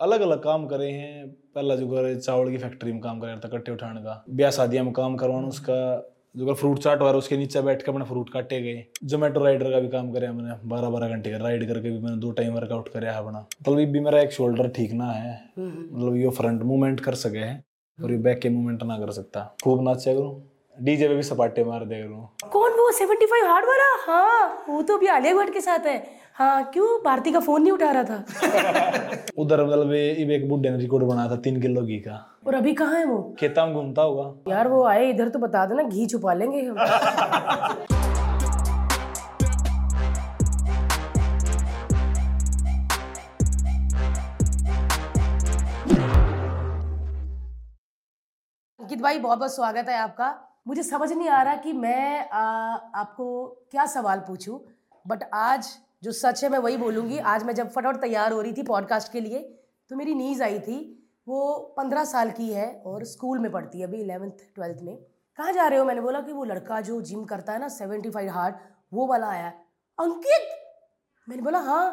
अलग अलग काम करे हैं। पहला जो करे चावल की फैक्ट्री में काम कर था कट्टे उठाने का। ब्याह शादियाँ में काम करवाना उसका जो फ्रूट चाट वाला उसके नीचे बैठ के अपने फ्रूट काटे गए। जोमेटो राइडर का भी काम करे मैंने बारह बारह घंटे का राइड करके भी मैंने दो टाइम वर्कआउट करे अपना। मतलब भी मेरा एक शोल्डर ठीक ना है। मतलब ये फ्रंट मूवमेंट कर सके है और ये बैक के मूवमेंट ना कर सकता। खूब नाचा करूँ डीजे पे भी सपाटे मार दे करूँ। कौन वो 75 हार्ड वाला? हाँ वो तो अभी आलिया भट्ट के साथ है। हाँ क्यों? भारती का फ़ोन नहीं उठा रहा था। उधर मतलब एक बुढ़े ने रिकॉर्ड बनाया था तीन किलो घी का। और अभी कहाँ है वो? खेता में घूमता होगा। यार वो आए इधर तो बता देना घी छुपा लेंगे। हम अंकित भाई बहुत बहुत स्वागत है आपका। मुझे समझ नहीं आ रहा कि मैं आ, आपको क्या सवाल पूछूँ बट आज जो सच है मैं वही बोलूँगी। आज मैं जब फटाफट तैयार हो रही थी पॉडकास्ट के लिए तो मेरी नीज आई थी। वो पंद्रह साल की है और स्कूल में पढ़ती है, अभी इलेवेंथ ट्वेल्थ में। कहाँ जा रहे हो? मैंने बोला कि वो लड़का जो जिम करता है ना सेवेंटी फाइव हार्ड वो वाला आया। अंकित! मैंने बोला हाँ।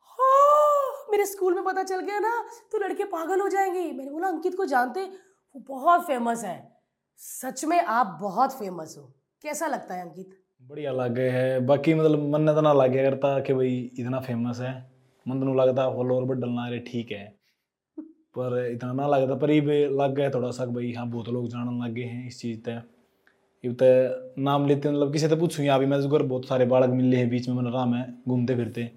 हाँ मेरे स्कूल में पता चल गया ना तो लड़के पागल हो जाएँगे। मैंने बोला, अंकित को जानते? वो बहुत फ़ेमस है। सच में आप बहुत फ़ेमस हो। कैसा लगता है अंकित? बढ़िया लगे है। बाकी मतलब मन ने तो ना लगे करता कि भाई इतना फ़ेमस है। मन तो लगता फॉलोअर पर डलना अरे ठीक है। पर इतना ना लगता पर ये लग गया थोड़ा सा भाई हाँ बहुत लोग जानने लग गए हैं इस चीज़ ते। ये तो नाम लेते मतलब किसी से पूछूँ यहाँ भी मैं तो बहुत सारे बालक मिले हैं बीच में मन राम है घूमते फिरते।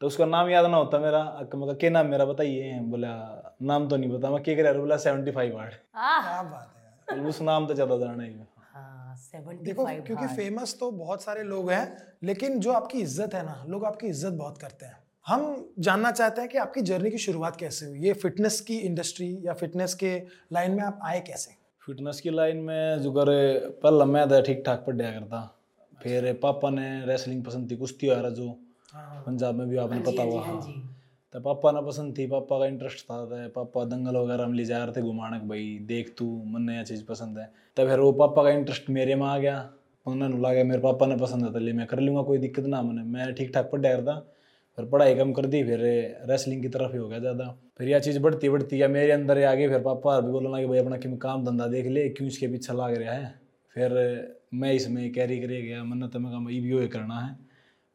तो उसका नाम याद ना होता मेरा मतलब क्या नाम मेरा बताइए? बोला नाम तो नहीं पता। मैं क्या कर बोला सेवेंटी फाइव वार्ड। क्या बात है उस नाम तो ज़्यादा जाना हाँ। देखो क्योंकि फ़ेमस तो बहुत सारे लोग हैं लेकिन जो आपकी इज़्ज़त है ना लोग आपकी इज़्ज़त बहुत करते हैं। हम जानना चाहते हैं कि आपकी जर्नी की शुरुआत कैसे हुई? ये फिटनेस की इंडस्ट्री या फिटनेस के लाइन में आप आए कैसे? फिटनेस की लाइन में जो करे पहला मैं तो ठीक ठाक पढ़ करता फिर पापा ने रेसलिंग पसंद थी कुश्ती वगैरह जो पंजाब में भी आपने पता हुआ हाँ तो पापा ने पसंद थी पापा का इंटरेस्ट था तो पापा दंगल वगैरह में ले जा रहे थे घुमाने भाई देख तू मन नया चीज़ पसंद है तो फिर वो पापा का इंटरेस्ट मेरे में आ गया उन्होंने लगा मेरे पापा ने पसंद है तो ले मैं कर लूँगा कोई दिक्कत ना मैंने मैं ठीक ठाक पढ़ करता फिर पढ़ाई कम कर दी फिर रेसलिंग की तरफ़ ही हो गया ज़्यादा फिर यह चीज़ बढ़ती बढ़ती या मेरे अंदर आ गई फिर पापा भी बोलना कि भाई अपना क्यों काम धंधा देख ले क्यों इसके पीछे लाग रहा है फिर मैं इसमें कैरी करे गया मन तो मैं कहा भी यो करना है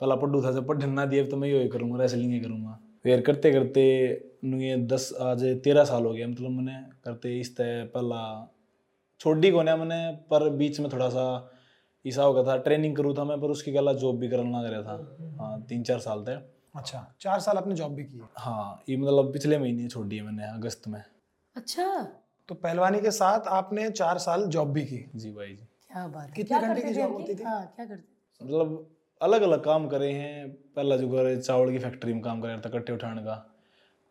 पहला पढ़ू था जब पढ़ना दिए तो मैं यो करूँगा रेसलिंग ही करूँगा फिर करते करते ये दस आज तेरह साल हो गया मतलब मैंने करते इस तय पहला छोड़ी को मैंने पर बीच में थोड़ा सा ऐसा हो गया था ट्रेनिंग करूँ था मैं पर उसकी गला जॉब भी करना लग रहा था। हाँ तीन चार साल तक। अच्छा चार साल आपने जॉब भी की हाँ? ये मतलब पिछले महीने छोड़ी है मैंने अगस्त में। अच्छा। तो पहलवानी के साथ आपने चार साल जॉब भी की? जी भाई जी। क्या बात है। कितने घंटे की जॉब होती थी? हाँ क्या करते मतलब अलग अलग काम करे हैं। पहला जो करे चावल की फैक्ट्री में काम कर था कट्टे उठाने का।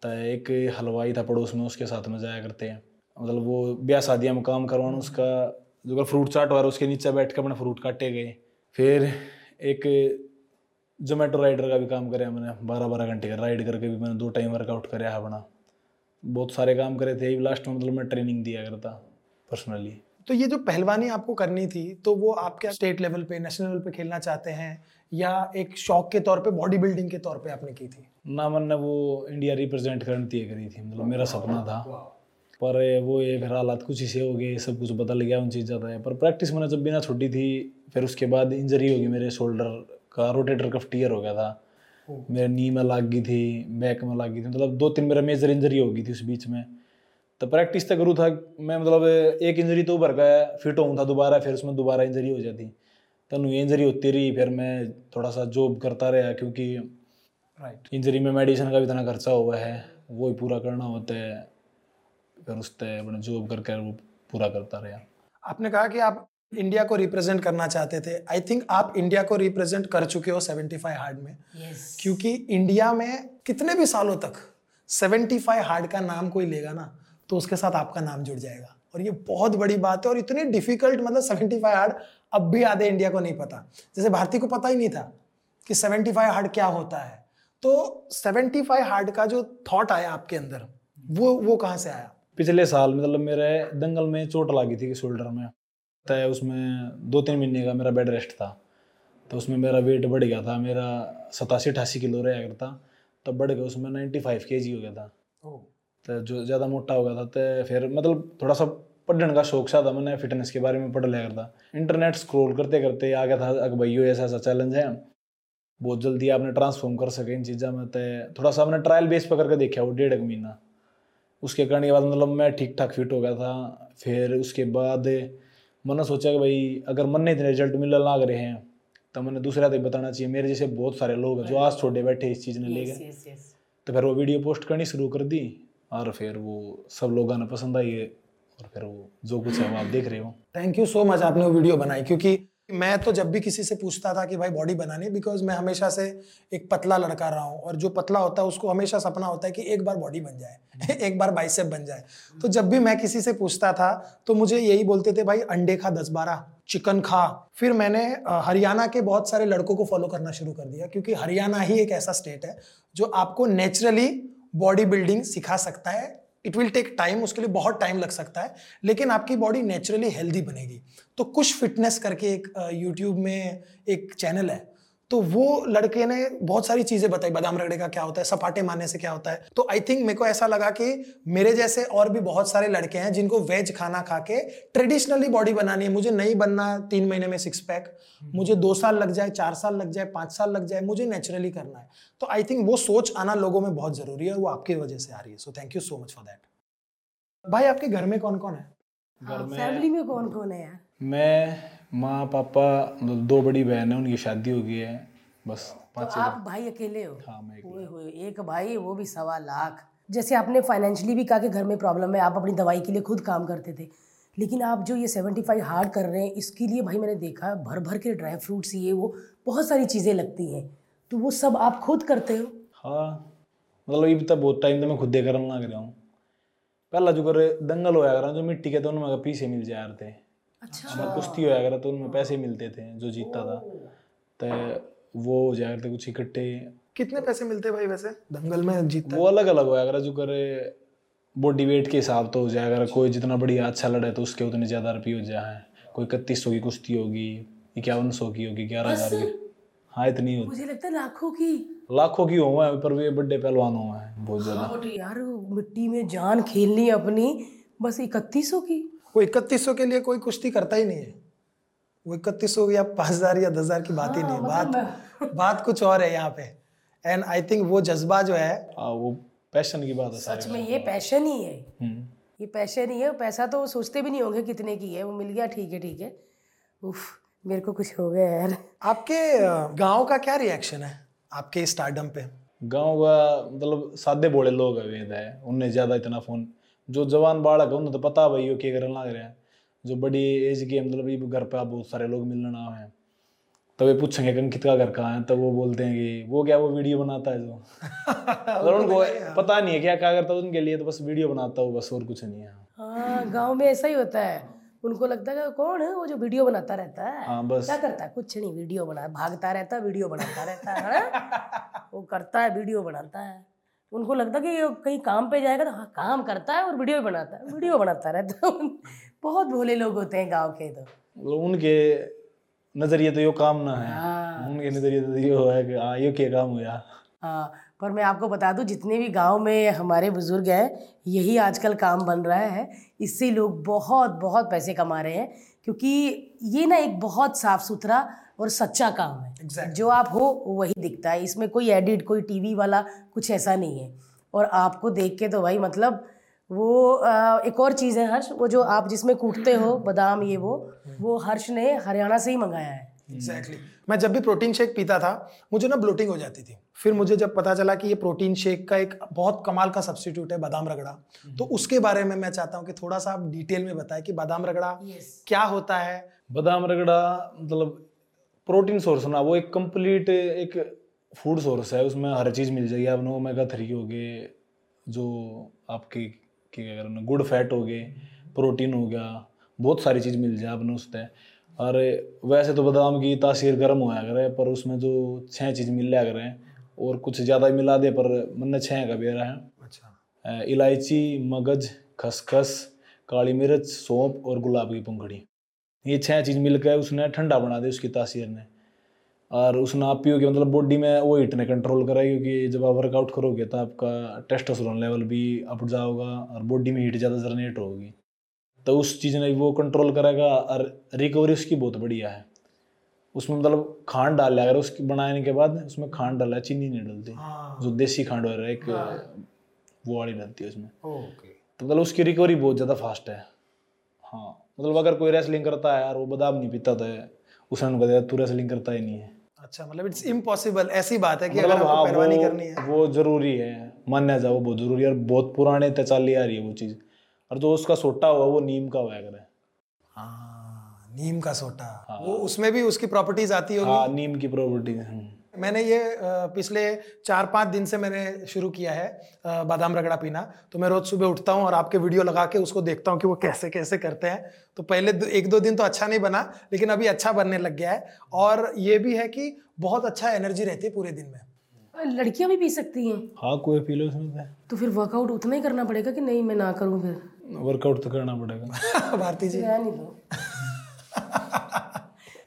तो एक हलवाई था पड़ोस में, उसके साथ में जाया करते हैं। मतलब वो ब्याह शादियाँ में काम करवाना, उसका जो कर फ्रूट चाट वाला, उसके नीचे बैठ के अपने फ्रूट काटे गए। फिर एक जोमेटो राइडर का भी काम करे मैंने बारह बारह घंटे का राइड करके भी मैंने दो टाइम वर्कआउट करे अपना। बहुत सारे काम करे थे लास्ट में मतलब मैं ट्रेनिंग दिया करता पर्सनली तो ये जो पहलवानी आपको करनी थी तो वो आप क्या स्टेट लेवल पे नेशनल लेवल पे खेलना चाहते हैं या एक शौक के तौर पे बॉडी बिल्डिंग के तौर पे आपने की थी? ना मैंने वो इंडिया रिप्रेजेंट करनी थी करी थी मतलब मेरा सपना था। पर वो ये फिर हालात कुछ ही से हो गए सब कुछ बदल गया उन चीज़ ज़्यादा है। पर प्रैक्टिस मैंने जब बिना छुट्टी थी फिर उसके बाद इंजरी होगी मेरे शोल्डर का रोटेटर कफ टीयर हो गया था। मेरे नी में लाग गई थी बैक में लाग गई थी मतलब दो तीन मेरा मेजर इंजरी हो गई थी उस बीच में। तो प्रैक्टिस तो करूँ था मैं मतलब एक इंजरी तो उभर गया फिट हूँ था दोबारा फिर उसमें दोबारा इंजरी हो जाती। तो ये इंजरी होती रही फिर मैं थोड़ा सा जॉब करता रहा क्योंकि राइट इंजरी में मेडिसिन का भी इतना खर्चा हुआ है वो ही पूरा करना होता है। फिर उस अपने जॉब करके वो पूरा करता रहा। आपने कहा कि आप इंडिया को रिप्रेजेंट करना चाहते थे। आई थिंक आप इंडिया को रिप्रेजेंट कर चुके हो 75 हार्ड में। Yes. क्योंकि इंडिया में कितने भी सालों तक 75 हार्ड का नाम कोई लेगा ना तो उसके साथ आपका नाम जुड़ जाएगा। और ये बहुत बड़ी बात है और इतनी डिफ़िकल्ट मतलब 75 हार्ड अब भी आधे इंडिया को नहीं पता। जैसे भारती को पता ही नहीं था कि 75 हार्ड क्या होता है। तो 75 हार्ड का जो थॉट आया आपके अंदर वो वो कहाँ से आया? पिछले साल मतलब मेरे दंगल में चोट लगी थी शोल्डर में। तय उसमें दो तीन महीने का मेरा बेड रेस्ट था। तो उसमें मेरा वेट बढ़ गया था मेरा सतासी अठासी किलो रहा करता तब बढ़ गया उसमें नाइन्टी फाइव के जी हो गया था। तो जो ज़्यादा मोटा हो गया था तो फिर मतलब थोड़ा सा पढ़ने का शौक सा था मैंने फिटनेस के बारे में पढ़ लिया करता। इंटरनेट स्क्रॉल करते करते आ गया था अगर भाई ऐसा ऐसा चैलेंज है। बहुत जल्दी आपने ट्रांसफॉर्म कर सके इन चीज़ों में तो थोड़ा सा हमने ट्रायल बेस पर करके देखा वो डेढ़ एक महीना। उसके करने के बाद मतलब मैं ठीक ठाक फिट हो गया था। फिर उसके बाद मैंने सोचा कि भाई अगर मन ने इतने रिज़ल्ट मिलने लग रहे हैं तो मैंने दूसरा तक बताना चाहिए। मेरे जैसे बहुत सारे लोग हैं जो आज छोटे बैठे इस चीज़ ने ले गए तो फिर वो वीडियो पोस्ट करनी शुरू कर दी। और फिर वो सब लोगों ने पसंद आई है और फिर वो जो कुछ है वो आप देख रहे हो। थैंक यू सो मच आपने वो वीडियो बनाई, क्योंकि मैं तो जब भी किसी से पूछता था कि भाई बॉडी बनानी बिकॉज़ मैं हमेशा से एक पतला लड़का रहा हूँ, और जो पतला होता है उसको हमेशा सपना होता है कि एक बार बॉडी बन जाए, एक बार बाइसेप बन जाए। तो जब भी मैं किसी से पूछता था तो मुझे यही बोलते थे, भाई, अंडे खा दस बारह, चिकन खा। फिर मैंने हरियाणा के बहुत सारे लड़कों को फॉलो करना शुरू कर दिया, क्योंकि हरियाणा ही एक ऐसा स्टेट है जो आपको नेचुरली बॉडी बिल्डिंग सिखा सकता है। इट विल टेक टाइम उसके लिए बहुत टाइम लग सकता है, लेकिन आपकी बॉडी नेचुरली हेल्दी बनेगी। तो कुछ फिटनेस करके एक यूट्यूब में एक चैनल है तो वो लड़के ने बहुत सारी चीज़ें बताई। बादाम रगड़े का क्या होता है सपाटे मारने से क्या होता है। तो आई थिंक मेरे को ऐसा लगा कि मेरे जैसे और भी बहुत सारे लड़के हैं जिनको वेज खाना खा के ट्रेडिशनली बॉडी बनानी है। मुझे नहीं बनना तीन महीने में सिक्स पैक मुझे दो साल लग जाए चार साल लग जाए पाँच साल लग जाए मुझे नेचुरली करना है। तो आई थिंक वो सोच आना लोगों में बहुत ज़रूरी है और वो आपकी वजह से आ रही है। So thank you so much for that भाई आपके घर में कौन कौन है घर में फैमिली में कौन कौन है यार? मैं माँ पापा दो बड़ी बहन है उनकी शादी हो गई है। बस तो आप भाई अकेले हो? हाँ मैं एक ओए होए एक भाई वो भी सवा लाख। जैसे आपने फाइनेंशियली भी कहा कि घर में प्रॉब्लम है आप अपनी दवाई के लिए खुद काम करते थे। लेकिन आप जो ये सेवेंटी फाइव हार्ड कर रहे हैं इसके लिए भाई मैंने देखा भर भर के ड्राई फ्रूट्स ये वो बहुत सारी चीज़ें लगती हैं। तो वो सब आप खुद करते हो? हाँ मतलब ये तो बहुत टाइम तो मैं खुद करने लग रहा हूँ। पहला जो कर दंगल होया करा जो मिट्टी के तो उनमें पीछे मिल जाया थे अच्छा। अगर कुश्ती होया करा तो उनमें पैसे मिलते थे जो जीतता था। तो वो हो जाया करते कुछ इकट्ठे। कितने पैसे मिलते भाई वैसे? दंगल में जीतता वो अलग अलग होया करा जो करे बॉडी वेट के हिसाब तो हो जाया करा कोई जितना बढ़िया अच्छा लड़े तो उसके उतने ज़्यादा रुपये हो जाए। कोई इकतीस सौ की कुश्ती होगी इक्यावन सौ की होगी ग्यारह हज़ार की। हाँ इतनी होती। मुझे लगता है लाखों की। लाखों की हुआ है पर वे बड़े पहलवान हुआ है बहुत ज़्यादा। बट यार मिट्टी में जान खेलनी अपनी बस इकतीस सौ की। वो इकतीस सौ के लिए कोई कुश्ती करता ही नहीं है। वो इकतीस सौ या पाँच हज़ार या दस हज़ार की बात ही नहीं है। बात बात कुछ और है यहाँ पे। एंड आई थिंक वो जज्बा जो है हाँ वो पैशन की बात है सच में। ये पैशन ही है। हम्म। ये पैशन ही है। पैसा तो वो सोचते भी नहीं होंगे कितने की है। वो मिल गया ठीक है ठीक है। उफ मेरे को कुछ हो गया यार। आपके गाँव का क्या रिएक्शन है? आपके स्टारडम पे। गाँव का मतलब सादे बोले लोग है वेद है। उनने ज़्यादा इतना फ़ोन जो जवान बालक है उन्हें तो पता भाई वो क्या करने लग रहे हैं। जो बड़ी एज के मतलब ये घर पे बहुत सारे लोग मिलने ना है। तो वे पूछेंगे कि अंकित का घर कहाँ है? तो वो बोलते हैं कि वो क्या वो वीडियो बनाता है जो? अगर उनको पता नहीं है क्या क्या करता है उनके लिए तो बस वीडियो बनाता हो बस और कुछ नहीं है। हाँ गाँव में ऐसा ही होता है। उनको लगता है कौन है वो जो वीडियो बनाता रहता है? हाँ बस। क्या करता है? कुछ नहीं वीडियो बना भागता रहता है वीडियो बनाता रहता है हाँ? वो करता है वीडियो बनाता है। उनको लगता है कि ये कहीं काम पे जाएगा तो हाँ काम करता है और वीडियो भी बनाता है वीडियो बनाता रहता है। बहुत भोले लोग होते हैं गाँव के तो। मतलब उनके नज़रिए तो यो काम ना है। हाँ। उनके नज़रिए तो यो है कि हाँ यो क्या काम हुआ। हाँ पर मैं आपको बता दूँ जितने भी गाँव में हमारे बुज़ुर्ग हैं यही आजकल काम बन रहा है। इससे लोग बहुत बहुत पैसे कमा रहे हैं क्योंकि ये ना एक बहुत साफ़ सुथरा और सच्चा काम है। Exactly. जो आप हो वही दिखता है। इसमें कोई एडिट कोई टीवी वाला कुछ ऐसा नहीं है। और आपको देख के तो भाई मतलब वो आ, एक और चीज़ है हर्ष वो जो आप जिसमें कूटते हो बादाम ये वो वो हर्ष ने हरियाणा से ही मंगाया है। Exactly exactly. मैं जब भी प्रोटीन शेक पीता था मुझे ना ब्लोटिंग हो जाती थी। फिर मुझे जब पता चला कि ये प्रोटीन शेक का एक बहुत कमाल का सब्स्टिट्यूट है बादाम रगड़ा तो उसके बारे में मैं चाहता हूँ कि थोड़ा सा आप डिटेल में बताएँ कि बादाम रगड़ा यस क्या होता है। बादाम रगड़ा मतलब प्रोटीन सोर्स ना वो एक कंप्लीट एक फ़ूड सोर्स है उसमें हर चीज़ मिल जाएगी। आपने ओमेगा थ्री हो गए जो आपके क्या कहते गुड फैट हो गए प्रोटीन हो गया बहुत सारी चीज़ मिल जाए आपने उससे। और वैसे तो बादाम की तासीर गर्म होया करे पर उसमें जो छः चीज़ मिल लिया करें और कुछ ज़्यादा मिला दे पर मैंने छः का बेरा है। अच्छा। इलायची मगज खसखस काली मिर्च सौंप और गुलाब की पंखड़ी ये छह चीज़ मिलकर उसने ठंडा बना दिया उसकी तासीर ने। और उस नाप पियो कि मतलब बॉडी में वो हीट ने कंट्रोल करा क्योंकि जब आप वर्कआउट करोगे तो आपका टेस्टोस्टेरोन लेवल भी अप जाओगा और बॉडी में हीट ज़्यादा जनरेट होगी। तो उस चीज़ ने वो कंट्रोल करेगा और रिकवरी उसकी बहुत बढ़िया है। उसमें मतलब खांड डाल अगर उसकी बनाने के बाद उसमें खांड डाला चीनी नहीं डालती। हाँ। जो देसी खांड वगैरह एक वो वाली डालती है उसमें। ओके। तो मतलब उसकी रिकवरी बहुत ज़्यादा फास्ट है। हाँ। मतलब अगर कोई रेसलिंग करता है यार वो बादाम नहीं पीता तो उसने उनको कहता तू रेसलिंग करता ही नहीं है। अच्छा मतलब इट्स इम्पॉसिबल ऐसी बात है कि अगर मतलब आपको हाँ करनी है। वो ज़रूरी है। मान्या जाओ बहुत ज़रूरी है और बहुत पुराने चाली आ रही है वो चीज़। और जो उसका सोटा हुआ वो नीम का हुआ करे हाँ नीम का सोटा। हाँ, वो उसमें भी उसकी प्रॉपर्टीज़ आती होगी। हाँ नीम की प्रॉपर्टी मैंने ये पिछले चार पाँच दिन से मैंने शुरू किया है बादाम रगड़ा पीना। तो मैं रोज सुबह उठता हूँ और आपके वीडियो लगा के उसको देखता हूँ कि वो कैसे कैसे करते हैं। तो पहले एक दो दिन तो अच्छा नहीं बना लेकिन अभी अच्छा बनने लग गया है। और ये भी है कि बहुत अच्छा एनर्जी रहती है पूरे दिन में। लड़कियाँ भी पी सकती हैं? हाँ कोई पी लो उसमें तो फिर वर्कआउट उतना ही करना पड़ेगा कि नहीं मैं ना करूँ फिर? वर्कआउट तो करना पड़ेगा। भारती जी। नहीं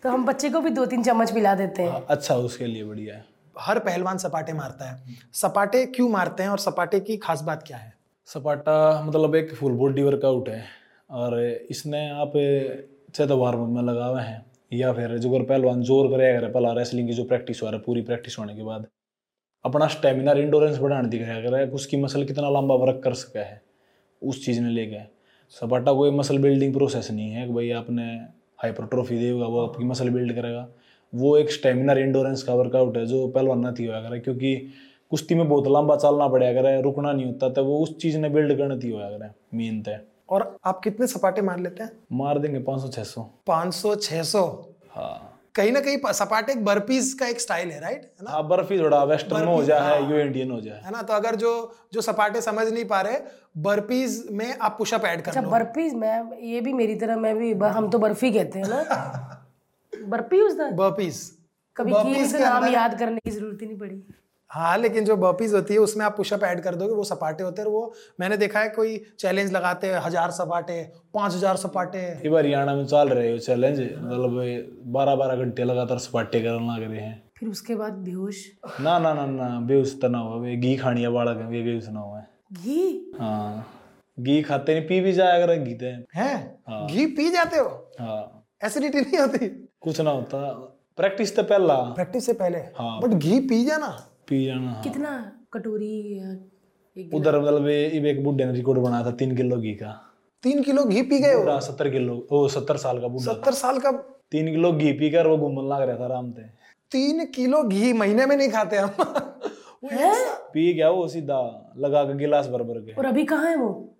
तो हम बच्चे को भी दो तीन चम्मच पिला देते हैं। हाँ, अच्छा उसके लिए बढ़िया है। हर पहलवान सपाटे मारता है। सपाटे क्यों मारते हैं और सपाटे की खास बात क्या है? सपाटा मतलब एक फुल बॉडी वर्कआउट है और इसने आप चाहे तो वार्म में लगा हुए हैं या फिर जो अगर पहलवान ज़ोर करे अगर पहला रेसलिंग की जो प्रैक्टिस हो रहा है पूरी प्रैक्टिस होने के बाद अपना स्टेमिना इंडोरेंस बढ़ाने दिखाया अगर उसकी मसल कितना लंबा वर्क कर सका है उस चीज़ ने ले लेके। सपाटा कोई मसल बिल्डिंग प्रोसेस नहीं है कि भाई आपने हाइपरट्रोफी देगा वो आपकी मसल बिल्ड करेगा। वो एक स्टेमिना इंडोरेंस का वर्कआउट है जो पहलवान थी होया करे क्योंकि कुश्ती में बहुत लंबा चलना पड़ा करे रुकना नहीं होता तो वो उस चीज़ ने बिल्ड करना थी होया करे मेन तो। और आप कितने सपाटे मार लेते हैं? मार देंगे पाँच सौ छः सौ। पाँच सौ छह सौ? हाँ। कहीं ना कहीं सपाटे बर्फीज का एक स्टाइल है राइट है ना? हाँ बर्फ़ी थोड़ा वेस्टर्न हो जाए हाँ, यू इंडियन हो जाए। है ना? तो अगर जो जो सपाटे समझ नहीं पा रहे बर्फीज में आप पुशअप ऐड कर अच्छा लो। बर्फ़ी मैं ये भी मेरी तरह मैं भी हम तो बर्फ़ी कहते हैं ना। बर्फ़ी उस दिन? कभी बर्फीज के नाम याद करने की ज़रूरत ही नहीं पड़ी। हाँ लेकिन जो बर्पीज होती है उसमें आप पुशअप ऐड कर दोगे वो सपाटे होते हैं वो मैंने देखा है कोई चैलेंज लगाते हैं हज़ार सपाटे पाँच हज़ार सपाटे। ये बार हरियाणा में चल रहे हो चैलेंज मतलब बारह बारह घंटे लगातार सपाटे करना लग रहे हैं। फिर उसके बाद बेहोश? ना ना ना ना बेउस तो ना हुआ वे घी खानी है बालक वे बेउस ना हुआ घी? हाँ घी खाते नहीं पी भी जाया अगर घी ते। हैं? घी पी जाते हो? हाँ। एसिडिटी नहीं होती? कुछ ना होता प्रैक्टिस तो पहला। प्रैक्टिस से पहले? हाँ। बट घी पी जाना? पी जाना। कितना कटोरी उधर मतलब एक बुढ़े ने रिकॉर्ड बनाया था तीन किलो घी का। तीन किलो घी पी गए हो? सत्तर किलो ओ सत्तर साल का बुढ़ा सत्तर साल का तीन किलो घी पी कर वो घूमने लग रहा था आराम से। तीन किलो घी महीने में नहीं खाते हम। वो एक सा- पी गया वो सीधा लगा के गिलास भर भर के। और अभी कहाँ है वो?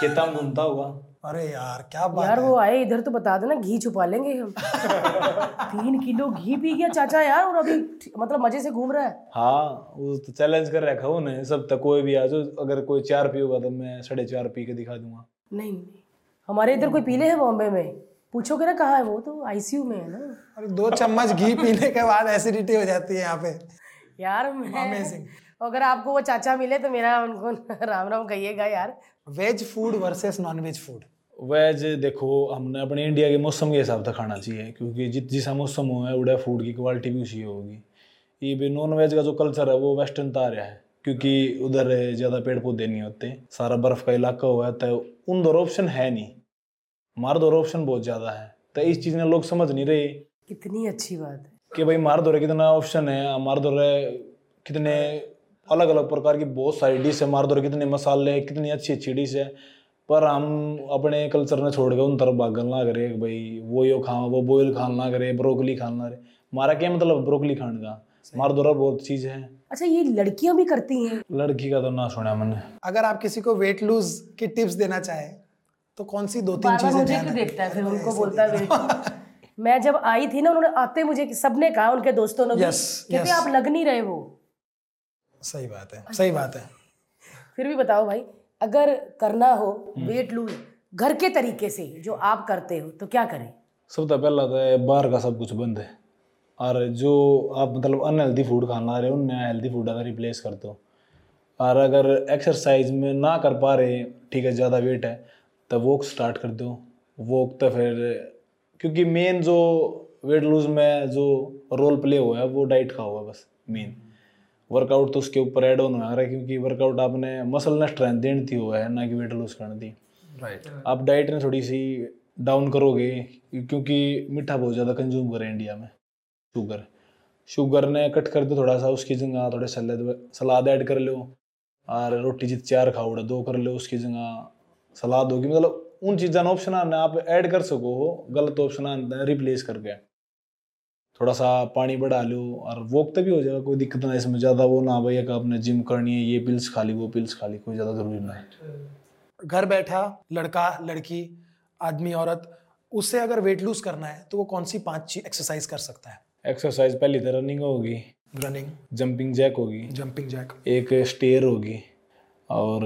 खेता में घूमता होगा अरे यार क्या बात यार वो आए इधर तो बता देना घी छुपा लेंगे हम। तीन किलो घी पी गया चाचा यार और अभी मतलब मज़े से घूम रहा है। हाँ वो तो चैलेंज कर रखा उन्हें सब तक कोई भी आ जाओ अगर कोई चार पियोगा तो मैं साढ़े चार पी के दिखा दूँगा। नहीं नहीं हमारे इधर कोई पीले है बॉम्बे में? पूछोगे ना कहाँ है वो तो आईसीयू में है ना। अरे दो चम्मच घी पीने के बाद एसिडिटी हो जाती है यहाँ पे। यार मैं अगर आपको वो चाचा मिले तो मेरा उनको राम राम कहिएगा यार। Veg food versus non veg food veg देखो हमने अपने इंडिया के मौसम के हिसाब से खाना चाहिए क्योंकि जित जैसा मौसम हो है उड़ा फ़ूड की क्वालिटी भी उसी होगी। ये भी नॉन वेज का जो कल्चर है वो वेस्टर्न तो आ रहा है क्योंकि उधर ज़्यादा पेड़ पौधे नहीं होते सारा बर्फ़ का इलाका हुआ है तो उन दो ऑप्शन है नहीं। हमारे दो ऑप्शन बहुत ज़्यादा है तो इस चीज़ ने लोग समझ नहीं रहे। कितनी अच्छी बात है। कि भाई मार दौरे कितना ऑप्शन है मार दौरे कितने अलग अलग प्रकार की बहुत सारी डिश है मार दौरे कितने मसाले कितनी अच्छी अच्छी डिश है। पर हम अपने कल्चर ने छोड़ के उन तरफ़ भागन ना करे भाई वो यो खा वो बॉयल खान ना करे ब्रोकली खान ना करे। मारा क्या मतलब ब्रोकली खान का? मार दौरा बहुत चीज़ है। अच्छा ये लड़कियाँ भी करती हैं? लड़की का तो ना सुना मैंने। अगर आप किसी को वेट लूज की टिप्स देना चाहे तो कौन सी दो तीन चीज़ें मुझे क्यों देखता है? फिर उनको बोलता है मैं जब आई थी ना उन्होंने आते मुझे सबने कहा उनके दोस्तों ने Yes, कहते yes. आप लग नहीं रहे वो। सही बात है सही बात है। फिर भी बताओ भाई। अगर करना हो वेट लूज घर के तरीके से जो आप करते हो तो क्या करें? सब तो पहला तो बाहर का सब कुछ बंद है। और जो आप मतलब अनहेल्दी फ़ूड खाना रहे हो उन्हें हेल्दी फ़ूड अगर रिप्लेस कर दो और अगर एक्सरसाइज में ना कर पा रहे ठीक है ज़्यादा वेट है तो वॉक स्टार्ट कर दो। वॉक तो फिर क्योंकि मेन जो वेट लूज में जो रोल प्ले हुआ है वो डाइट का हुआ है बस मेन वर्कआउट तो उसके ऊपर एड ऑन हुआ है क्योंकि वर्कआउट आपने मसल ने स्ट्रेंथ देनी थी हुआ है ना कि वेट लूज करनी थी। राइट आप डाइट ने थोड़ी सी डाउन करोगे क्योंकि मीठा बहुत ज़्यादा कंज्यूम करें इंडिया में शुगर शुगर ने कट कर दो थोड़ा सा उसकी जगह थोड़े सलाद सलाद ऐड कर लो और रोटी जित चार खाओ दो कर लो उसकी जगह सलाद होगी। मतलब उन चीज़ों ऑप्शन आना आप ऐड कर सको हो गलत ऑप्शन आना रिप्लेस करके। थोड़ा सा पानी बढ़ा लो और वॉक तो भी हो जाएगा कोई दिक्कत ना इसमें। ज़्यादा वो ना भैया कि आपने जिम करनी है ये पिल्स खा ली वो पिल्स खा ली कोई ज़्यादा ज़रूरी ना है। घर बैठा लड़का लड़की आदमी औरत उससे अगर वेट लूज करना है तो वो कौन सी पाँच एक्सरसाइज कर सकता है? एक्सरसाइज पहली तो रनिंग होगी। रनिंग जंपिंग जैक होगी। जंपिंग जैक एक स्टेयर होगी। और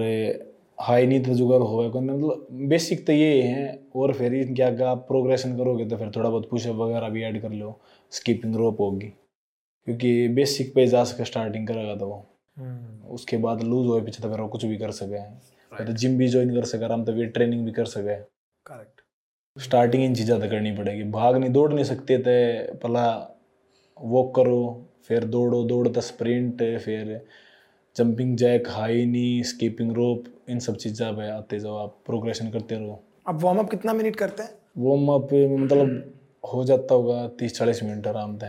हाई नी होगा। कौन मतलब बेसिक तो ये हैं। और फिर इनके आगे आप प्रोग्रेशन करोगे तो फिर थोड़ा बहुत पुशअप वगैरह भी ऐड कर लो। स्कीपिंग रोप होगी। क्योंकि बेसिक पे जा सके स्टार्टिंग करेगा तो वो। उसके बाद लूज हो पीछे तो फिर वो कुछ भी कर सके। फिर तो जिम भी ज्वाइन कर सके आराम तो वेट ट्रेनिंग भी कर सके। करेक्ट स्टार्टिंग इन चीज़ें तो करनी पड़ेगी। भाग नहीं दौड़ नहीं सकते तो पहला वॉक करो फिर दौड़ो दौड़ तो स्प्रिंट फिर jumping jack high knee skipping rope इन सब चीज़ें पे आते जाओ। आप प्रोग्रेशन करते रहो। अब वार्म अप कितना मिनट करते हैं? वार्म अप मतलब हो जाता होगा तीस चालीस मिनट आराम से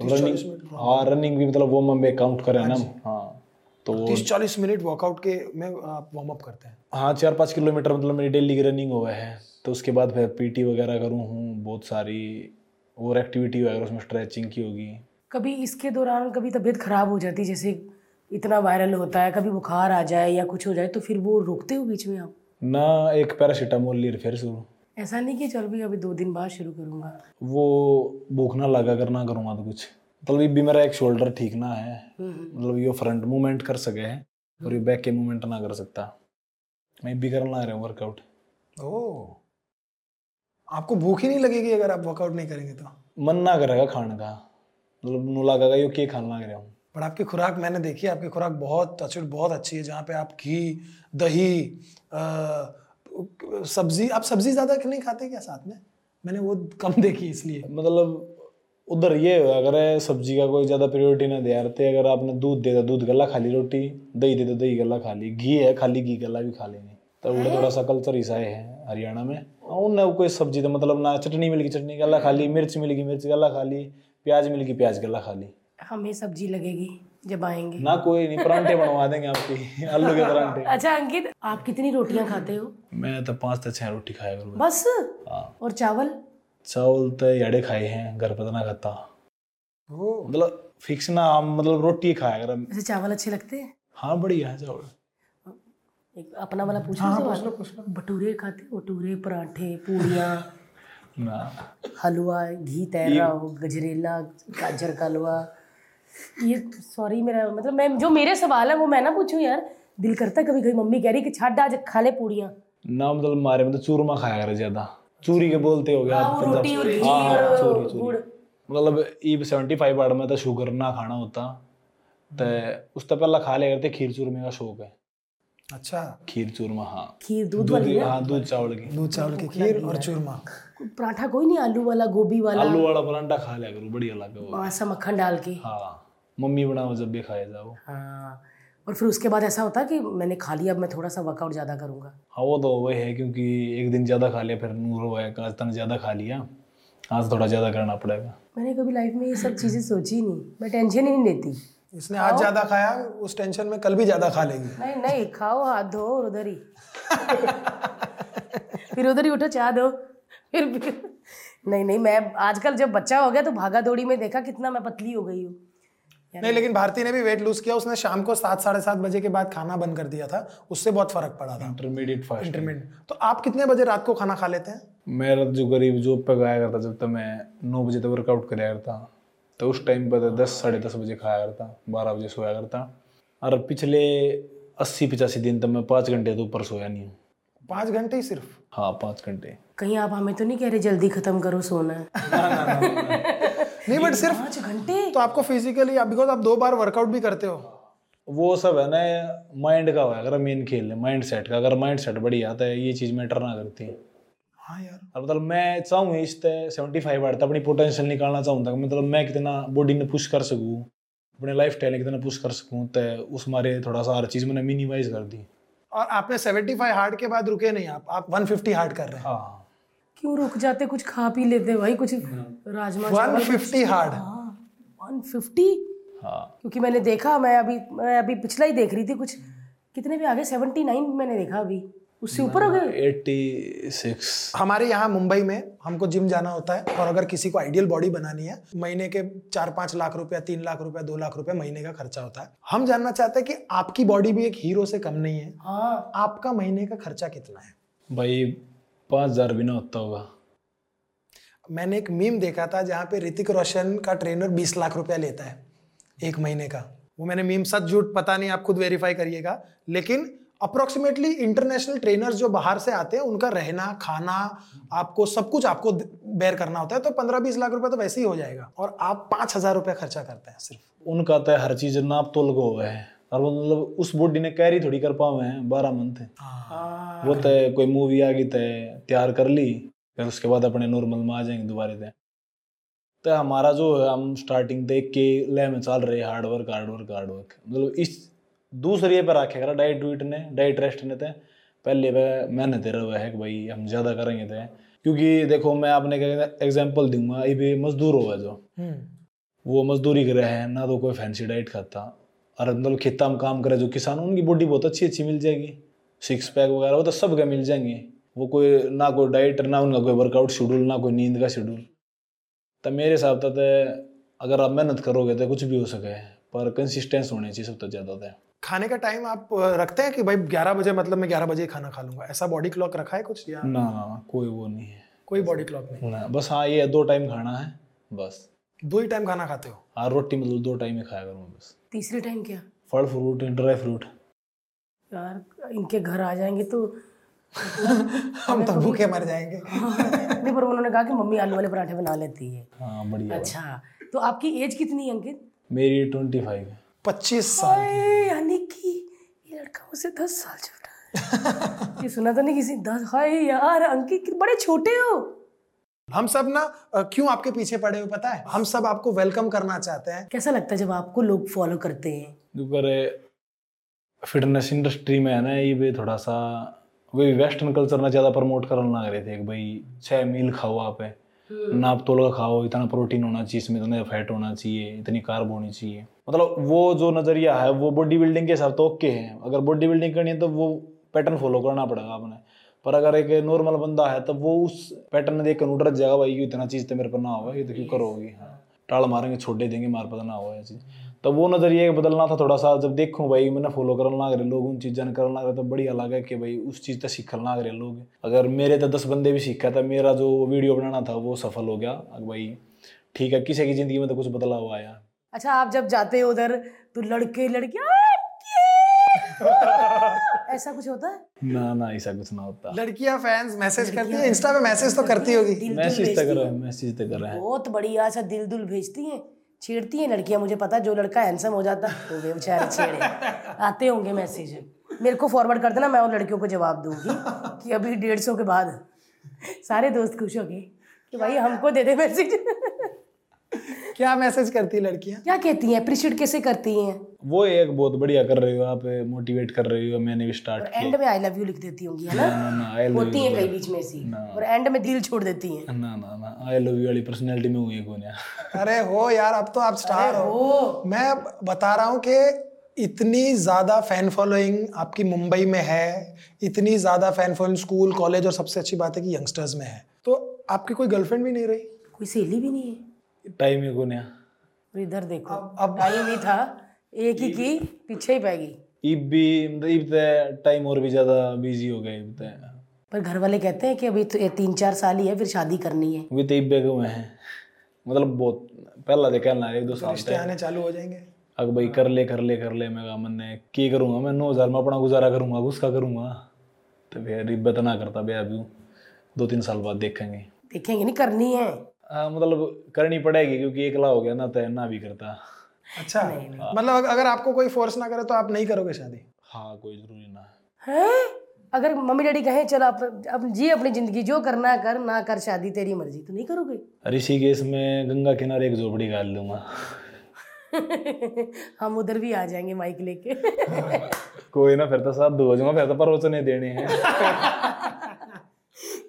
रनिंग हाँ। रनिंग भी मतलब वार्म अप में काउंट करें ना हाँ तो तीस चालीस मिनट वर्कआउट के में आप वार्म अप करते हैं? हाँ चार पाँच किलोमीटर मतलब मेरी डेली की रनिंग हुआ है। तो उसके बाद फिर पीटी वगैरह करूँ हूँ बहुत सारी और एक्टिविटी वगैरह उसमें स्ट्रेचिंग की होगी। कभी इसके दौरान कभी तबीयत खराब हो जाती है जैसे इतना वायरल होता है कभी बुखार आ जाए या कुछ हो जाए तो फिर वो रोकते हो बीच में आप? ना एक पैरासीटामोल ली फिर शुरू ऐसा नहीं कि चल भी अभी दो दिन बाद शुरू करूँगा। वो भूख ना लगा कर ना करूँगा तो कुछ। मतलब ये भी मेरा एक शोल्डर ठीक ना है। मतलब ये फ्रंट मूवमेंट कर सके है और ये बैक के मूवमेंट ना कर सकता। मैं भी करना रहा हूँ वर्कआउट ओह आपको भूख ही नहीं लगेगी अगर आप वर्कआउट नहीं करेंगे तो? मन ना करेगा खाने का। मतलब नु लगेगा ये के खाना लग रहा हूँ। पर आपकी खुराक मैंने देखी आपकी खुराक बहुत टचुड बहुत अच्छी है जहाँ पे आप घी दही अ, सब्ज़ी आप सब्ज़ी ज़्यादा नहीं खाते क्या साथ में? मैंने वो कम देखी इसलिए। मतलब उधर ये है, अगर सब्ज़ी का कोई ज़्यादा प्रायोरिटी ना दे यार ते अगर आपने दूध दे तो दूध गला खा ली रोटी दही दे तो दही गला खा ली घी है खाली घी गला भी खा लेंगे तो वो थोड़ा सा कल्चर ऐसा है हरियाणा में। उनने कोई सब्ज़ी तो मतलब ना चटनी मिल गई चटनी गला खा ली मिर्च मिल गई मिर्च गला खा ली प्याज मिल गई प्याज गला खा ली हमें सब्ज़ी लगेगी। जब आएँगे ना कोई नहीं परांठे बनवा देंगे आपकी आलू के परांठे। अच्छा अंकित आप कितनी रोटियाँ खाते हो? मैं तो पाँच तो छः रोटी खाया करूँगा। बस? हाँ। और चावल? चावल तो याड़े खाए हैं घर पर तो ना खाता। मतलब फिक्स ना हम मतलब रोटी खाया कर। ऐसे चावल अच्छे लगते हैं? हाँ बढ़िया है चावल। एक अपना वाला पूछो सवाल भटूरे खाते हो? भटूरे पराठे पूड़ियाँ? ना। हलवा घी तैरा हो गजरेला गाजर का हलवा। ये सॉरी मेरा मतलब मैं जो मेरे सवाल है वो मैं ना पूछूँ यार। दिल करता है कभी कभी मम्मी कह रही कि छाट आज खा ले पूड़ियाँ। ना मतलब मारे में तो चूरमा खाया कर ज़्यादा। चूरी के बोलते हो गया रोटी और घी हाँ, हाँ, चूरी चूरी। मतलब ई सेवेंटी फाइव बार में तो शुगर ना खाना होता। तो उस तो पहला खा लिया करते खीर चूरमे का शौक है। अच्छा। खीर चूरमा हाँ। खीर दूध दूध वाली हाँ दूध चावल की। दूध चावल की खीर और चूरमा। पराठा कोई नहीं आलू वाला गोभी वाला। आलू वाला परांठा खा लिया करो बढ़िया लगे वो। मासा मक्खन डाल के। हाँ। मम्मी बनाओ जब भी खाए जाओ। हाँ और फिर उसके बाद ऐसा होता है कि मैंने खा लिया अब मैं थोड़ा सा वर्कआउट ज़्यादा करूँगा। हाँ वो तो वही है क्योंकि एक दिन ज़्यादा खा लिया फिर नूर हुआ है आज तक ज़्यादा खा लिया। आज थोड़ा ज़्यादा करना पड़ेगा। मैंने कभी लाइफ में ये सब चीज़ें सोची नहीं। मैं टेंशन ही नहीं लेती। इसने आज ज़्यादा खाया उस टेंशन में कल भी ज़्यादा खा लेगी। नहीं नहीं खाओ हाथ धो और उधर ही। फिर उधर ही उठो चाह दो। फिर फिर। नहीं नहीं मैं आजकल जब बच्चा हो गया तो भागा दौड़ी में देखा कितना मैं पतली हो गई हूँ। नहीं लेकिन भारती ने भी वेट लूज किया उसने शाम को सात साढ़े सात बजे के बाद खाना बंद कर दिया था उससे बहुत फ़र्क पड़ा था। इंटरमीडिएट फास्ट इंटरमीडिएट तो आप कितने बजे रात को खाना खा लेते हैं? मेरा जो गरीब जॉब पे गया करता जब तक मैं नौ बजे तक वर्कआउट कराया करता तो उस टाइम पर तो दस साढ़े दस बजे खाया करता बारह बजे सोया करता। और पिछले अस्सी पचासी दिन तक मैं पाँच घंटे तो ऊपर सोया नहीं हूँ। पाँच घंटे ही सिर्फ़? हाँ पाँच घंटे। कहीं आप हमें तो नहीं कह रहे जल्दी खत्म करो सोना। नहीं बट सिर्फ़ पाँच घंटे। तो आपको फिजिकली बिकॉज़ आप दो बार वर्कआउट भी करते हो। वो सब है ना माइंड का हुआ अगर मेन खेल है माइंड सेट का अगर माइंड सेट बढ़िया आता है ये चीज़ मैटर ना करती। हाँ यार। मतलब मैं चाहूँ इस सेवेंटी फाइव हार्ड अपनी पोटेंशियल निकालना चाहूँ तक मतलब मैं कितना बॉडी ने पुश कर सकूँ अपने लाइफ स्टाइल कितना पुश कर सकूँ तो उस मारे थोड़ा सा हर चीज़ मैंने मिनिमाइज कर दी। और आपने 75 हार्ड के बाद रुके नहीं आप आप 150 हार्ड कर रहे हैं। हाँ। क्यों रुक जाते? कुछ खा पी लेते भाई कुछ राजमा चावल। 150 हार्ड वन फिफ्टी? हाँ। क्योंकि मैंने देखा मैं अभी मैं अभी पिछला ही देख रही थी कुछ। कितने भी आगे सेवेंटी नाइन मैंने देखा अभी। उससे ऊपर हो गए? Eighty six. हमारे यहाँ मुंबई में हमको जिम जाना होता है और अगर किसी को आइडियल बॉडी बनानी है महीने के चार पाँच लाख रुपया तीन लाख रुपया दो लाख रुपया महीने का खर्चा होता है। हम जानना चाहते हैं कि आपकी बॉडी भी एक हीरो से कम नहीं है। हाँ। आपका महीने का खर्चा कितना है? भाई पाँच हज़ार भी ना होता होगा। मैंने एक मीम देखा था जहाँ पे ऋतिक रोशन का ट्रेनर बीस लाख रुपया लेता है एक महीने का। वो मैंने मीम सच झूठ पता नहीं आप खुद वेरीफाई करिएगा। लेकिन अप्रोक्सीमेटली इंटरनेशनल ट्रेनर्स जो बाहर से आते हैं उनका रहना खाना आपको सब कुछ आपको बेयर करना होता है तो पंद्रह बीस लाख रुपया तो वैसे ही हो जाएगा। और आप पाँच हज़ार रुपया खर्चा करते हैं सिर्फ़। उनका तो हर चीज़ नाप तोल को हुआ है और वो मतलब उस बॉडी ने कैरी थोड़ी कर पावे हैं बारह मंथ वो तो कोई मूवी आ गई तो तैयार कर ली फिर उसके बाद अपने नॉर्मल में आ जाएँगे दोबारा से। तो हमारा जो है हम स्टार्टिंग देख के ले में चल रहे hard work hard work hard work मतलब इस दूसरे पर रखे करा डाइट वीट ने डाइट रेस्ट ने थे पहले पे मेहनत दे रहा है कि भाई हम ज़्यादा करेंगे थे क्योंकि देखो मैं आपने एग्ज़ाम्पल दूँगा ये भी मजदूर हुआ जो। वो मजदूरी कर रहे हैं ना तो कोई फैंसी डाइट खाता। और मतलब खेता में काम करे जो किसान उनकी बॉडी बहुत अच्छी अच्छी मिल जाएगी। सिक्स पैक वगैरह वो तो सब के मिल जाएँगे। वो कोई ना कोई डाइट ना उनका कोई वर्कआउट शेड्यूल ना कोई नींद का शेड्यूल तो मेरे हिसाब से तो अगर आप मेहनत करोगे तो कुछ भी हो सके पर कंसिस्टेंस होनी चाहिए सब तो ज़्यादा था खाने का टाइम आप रखते हैं कि भाई ग्यारह बजे मतलब मैं ग्यारह बजे खाना खा लूँगा? ऐसा बॉडी क्लॉक रखा है कुछ या? ना ना ना कोई वो नहीं है। कोई बॉडी क्लॉक नहीं। ना बस हाँ ये दो टाइम खाना है बस। दो ही टाइम खाना खाते हो? हाँ रोटी मतलब दो टाइम ही खाया करूँ बस। तीसरे टाइम क्या? फल फ्रूट ड्राई फ्रूट यार इनके घर आ जाएँगे तो हम तो भूखे मर जाएँगे। नहीं पर उन्होंने कहा कि मम्मी आलू वाले पराठे बना लेती है। हाँ बढ़िया अच्छा तो आपकी एज कितनी है अंकित? मेरी ट्वेंटी फाइव पच्चीस साल यानी कि ये लड़का मुझसे दस साल छोटा है। ये सुना तो नहीं किसी दस हाय यार अंकित बड़े छोटे हो। हम सब ना क्यों आपके पीछे पड़े हुए पता है? हम सब आपको वेलकम करना चाहते हैं। कैसा लगता है जब आपको लोग फॉलो करते हैं? फिटनेस इंडस्ट्री में है ना ये भी थोड़ा सा वही वेस्टर्न कल्चर ना ज़्यादा प्रमोट करना लग रहे थे कि भाई छः मील खाओ आप नाप तोल का खाओ इतना प्रोटीन होना चाहिए इसमें इतना फैट होना चाहिए इतनी कार्ब होनी चाहिए। मतलब वो जो नज़रिया है वो बॉडी बिल्डिंग के हिसाब तो ओके है। अगर बॉडी बिल्डिंग करनी है तो वो पैटर्न फॉलो करना पड़ेगा आपने पर अगर एक नॉर्मल बंदा है तो वो उस पैटर्न देख कर डर जाएगा भाई इतना चीज़ तो मेरे पर ना होगा ये तो क्यों करोगी? हाँ। टाल मारेंगे छोड़ देंगे मार पता ना होगा ये चीज़ तो वो नज़रिया बदलना था थोड़ा सा। जब देखूँ भाई मैंने फॉलो करना लग रहे लोग उन चीज़ें करना लग रहे तो बढ़िया लगा कि भाई उस चीज़ तक सीखना लग रहे लोग। अगर मेरे तो दस बंदे भी सीखा था मेरा जो वीडियो बनाना था वो सफल हो गया। भाई ठीक है किसी की ज़िंदगी में तो कुछ बदलाव आया। अच्छा आप जब जाते हो उधर तो लड़के लड़कियाँ ऐसा कुछ होता है? ना ना ऐसा कुछ ना होता। लड़कियाँ फैंस मैसेज करती है इंस्टा पे मैसेज तो करती होगी। मैसेज भेजती कर हैं। मैसेज तक कर। रहे हैं बहुत बढ़िया अच्छा दिल दुल भेजती हैं छेड़ती हैं लड़कियाँ मुझे पता है जो लड़का हैंडसम हो जाता है वो बेचारे छेड़े। आते होंगे मैसेज मेरे को फॉरवर्ड कर देना मैं उन लड़कियों को जवाब दूँगी कि अभी डेढ़ सौ के बाद सारे दोस्त खुश हो गए कि भाई हमको दे दे मैसेज क्या मैसेज करती है लड़कियाँ? क्या कहती हैं? अप्रिशिएट कैसे करती हैं? वो एक बहुत बढ़िया कर रहे हो आप मोटिवेट कर रहे हो मैंने भी स्टार्ट किया। एंड में आई लव यू लिख देती होंगी है ना? ना ना आई लव होती हैं कई बीच में ऐसी। और एंड में दिल छोड़ देती हैं। ना ना ना आई लव यू वाली पर्सनैलिटी में हुई कौन है? अरे हो यार अब तो आप स्टार हो। मैं बता रहा हूँ कि इतनी ज़्यादा फ़ैन फॉलोइंग आपकी मुंबई में है इतनी ज़्यादा फ़ैन फॉलोइंग स्कूल कॉलेज और सबसे अच्छी बात है कि यंगस्टर्स में है। तो आपकी कोई गर्लफ्रेंड भी नहीं रही? कोई सहेली भी नहीं है। टाइम ही कौन और इधर देखो अब टाइम ही था एक ही की पीछे ही पैगी। इब भी मतलब इब तो टाइम और भी ज़्यादा बिज़ी हो गए इब तो। पर घर वाले कहते हैं कि अभी तो तीन चार साल ही है फिर शादी करनी है। भी तो इब बेग में है। मतलब बहुत पहला तो कहना एक दो साल रिश्ते आने चालू हो जाएँगे। अगर भाई कर ले कर ले कर ले मैं कहा मैंने की करूँगा मैं? नौ हज़ार में अपना गुजारा करूँगा उसका करूँगा? तो फिर इब्बत ना करता भैया अभी दो तीन साल बाद देखेंगे। देखेंगे नहीं करनी है। हाँ मतलब करनी पड़ेगी क्योंकि एकला हो गया ना तो ना भी करता। अच्छा नहीं, नहीं। मतलब अगर- आपको कोई फोर्स ना करे तो आप नहीं करोगे शादी? हाँ कोई ज़रूरी ना हैं। अगर मम्मी डैडी कहें चल आप अब जी अपनी ज़िंदगी जो करना कर ना कर शादी तेरी मर्ज़ी तो नहीं करोगे? ऋषिकेश में गंगा किनारे एक झोपड़ी गाल लूँगा। हम उधर भी आ जाएँगे माइक लेके। कोई ना फिर तो साथ हो जाऊँगा फिर तो प्रवचन देने हैं।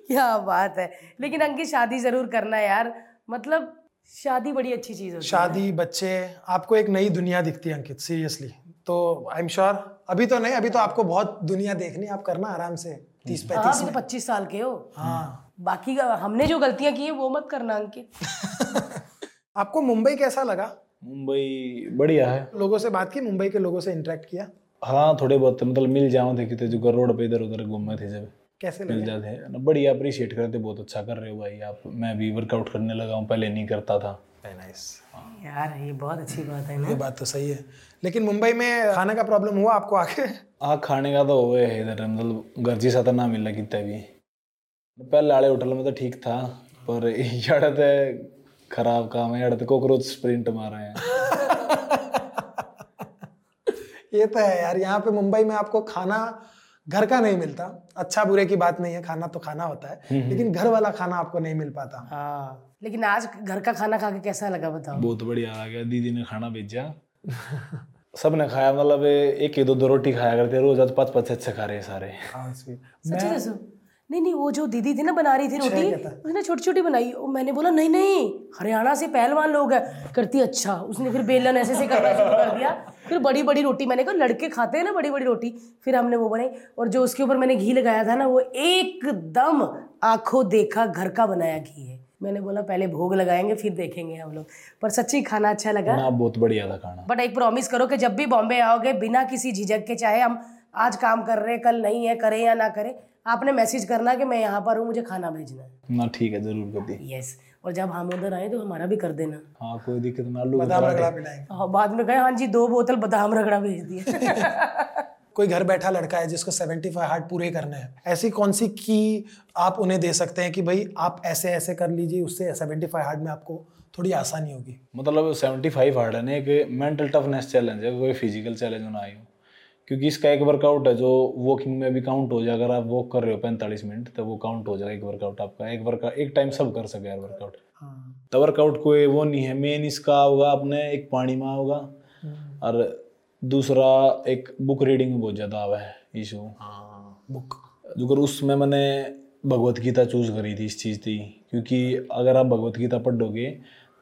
क्या बात है। लेकिन अंकित शादी ज़रूर करना है यार। मतलब शादी बड़ी अच्छी चीज़ होती है। शादी बच्चे आपको एक नई दुनिया दिखती है अंकित सीरियसली तो आई एम श्योर अभी तो नहीं अभी तो आपको बहुत दुनिया देखनी आप करना आराम से। तीस हाँ पैंतीस तो पच्चीस साल के हो। हाँ। बाकी का हमने जो गलतियाँ की है वो मत करना अंकित। आपको मुंबई कैसा लगा? मुंबई बढ़िया है। लोगों से बात की मुंबई के लोगों से इंटरेक्ट किया? हाँ थोड़े बहुत मतलब मिल जाओ थे कि जो रोड पे इधर उधर घूमे थे जब। कैसे मिल जाते हैं। ना बढ़िया अप्रिशिएट करते बहुत अच्छा कर रहे हो भाई आप। मैं भी वर्कआउट करने लगा हूँ पहले नहीं करता था। नाइस यार ये बहुत अच्छी बात है ना? ये बात तो सही है। लेकिन मुंबई में खाने का प्रॉब्लम हुआ आपको आके? आ खाने का तो हुए है इधर मतलब घर जैसा तो ना मिल रहा कितना भी। पहले वाले होटल में तो ठीक था पर यहाँ तो खराब काम है यहाँ तो कॉकरोच स्प्रिंट मार रहे हैं। ये तो है यार यहाँ पे मुंबई में आपको खाना घर का नहीं मिलता। अच्छा बुरे की बात नहीं है खाना तो खाना होता है लेकिन घर वाला खाना आपको नहीं मिल पाता। हाँ लेकिन आज घर का खाना खा के कैसा लगा बताओ? बहुत बढ़िया आ गया दीदी ने खाना भेजा। सबने खाया मतलब एक ही दो दो रोटी खाया करते रोज आज पाँच पाँच अच्छे खा रहे हैं सारे। हाँ दसो? नहीं नहीं वो जो दीदी थी ना बना रही थी रोटी उसने छोटी छोटी बनाई। और मैंने बोला नहीं नहीं हरियाणा से पहलवान लोग है। करती अच्छा। उसने फिर बेलन ऐसे से करना शुरू कर दिया। फिर बड़ी बड़ी रोटी मैंने कहा लड़के खाते हैं ना बड़ी बड़ी रोटी। फिर हमने वो बनाई और जो उसके ऊपर मैंने घी लगाया था ना वो एकदम आँखों देखा घर का बनाया घी है। मैंने बोला पहले भोग लगाएँगे फिर देखेंगे हम लोग। पर सच्ची खाना अच्छा लगा। ना बहुत बढ़िया था खाना। बट एक प्रॉमिस करो कि जब भी बॉम्बे आओगे बिना किसी झिझक के चाहे हम आज काम कर रहे हैं कल नहीं है करें या ना करें आपने मैसेज करना कि मैं यहाँ पर हूँ मुझे खाना भेजना है। ना ठीक है ज़रूर कर दी यस और जब हम उधर आए तो हमारा भी कर देना। हाँ कोई दिक्कत ना आलू बादाम रगड़ा पिलाएँगे। हाँ, बाद में कहे हाँ जी दो बोतल बादाम रगड़ा भेज दिए। कोई घर बैठा लड़का है जिसको 75 हार्ट पूरे करने हैं। ऐसी कौन सी की आप उन्हें दे सकते हैं कि भाई आप ऐसे ऐसे कर लीजिए उससे 75 हार्ट में आपको थोड़ी आसानी होगी? मतलब सेवेंटी फाइव हार्ड है ना एक मेंटल टफनेस चैलेंज है कोई फ़िज़िकल चैलेंज ना आई हो। क्योंकि इसका एक वर्कआउट है जो वॉकिंग में भी काउंट हो जाए अगर आप वॉक कर रहे हो पैंतालीस मिनट तो वो काउंट हो जाएगा एक वर्कआउट आपका। एक वर्कआउट एक टाइम सब कर सके यार वर्कआउट तो वर्कआउट कोई वो नहीं है मेन इसका होगा अपने एक पानी में होगा। और दूसरा एक बुक रीडिंग में बहुत ज़्यादा आवा है इशू बुक जो उसमें मैंने भगवत गीता चूज़ करी थी इस चीज़ थी क्योंकि अगर आप भगवत गीता पढ़ोगे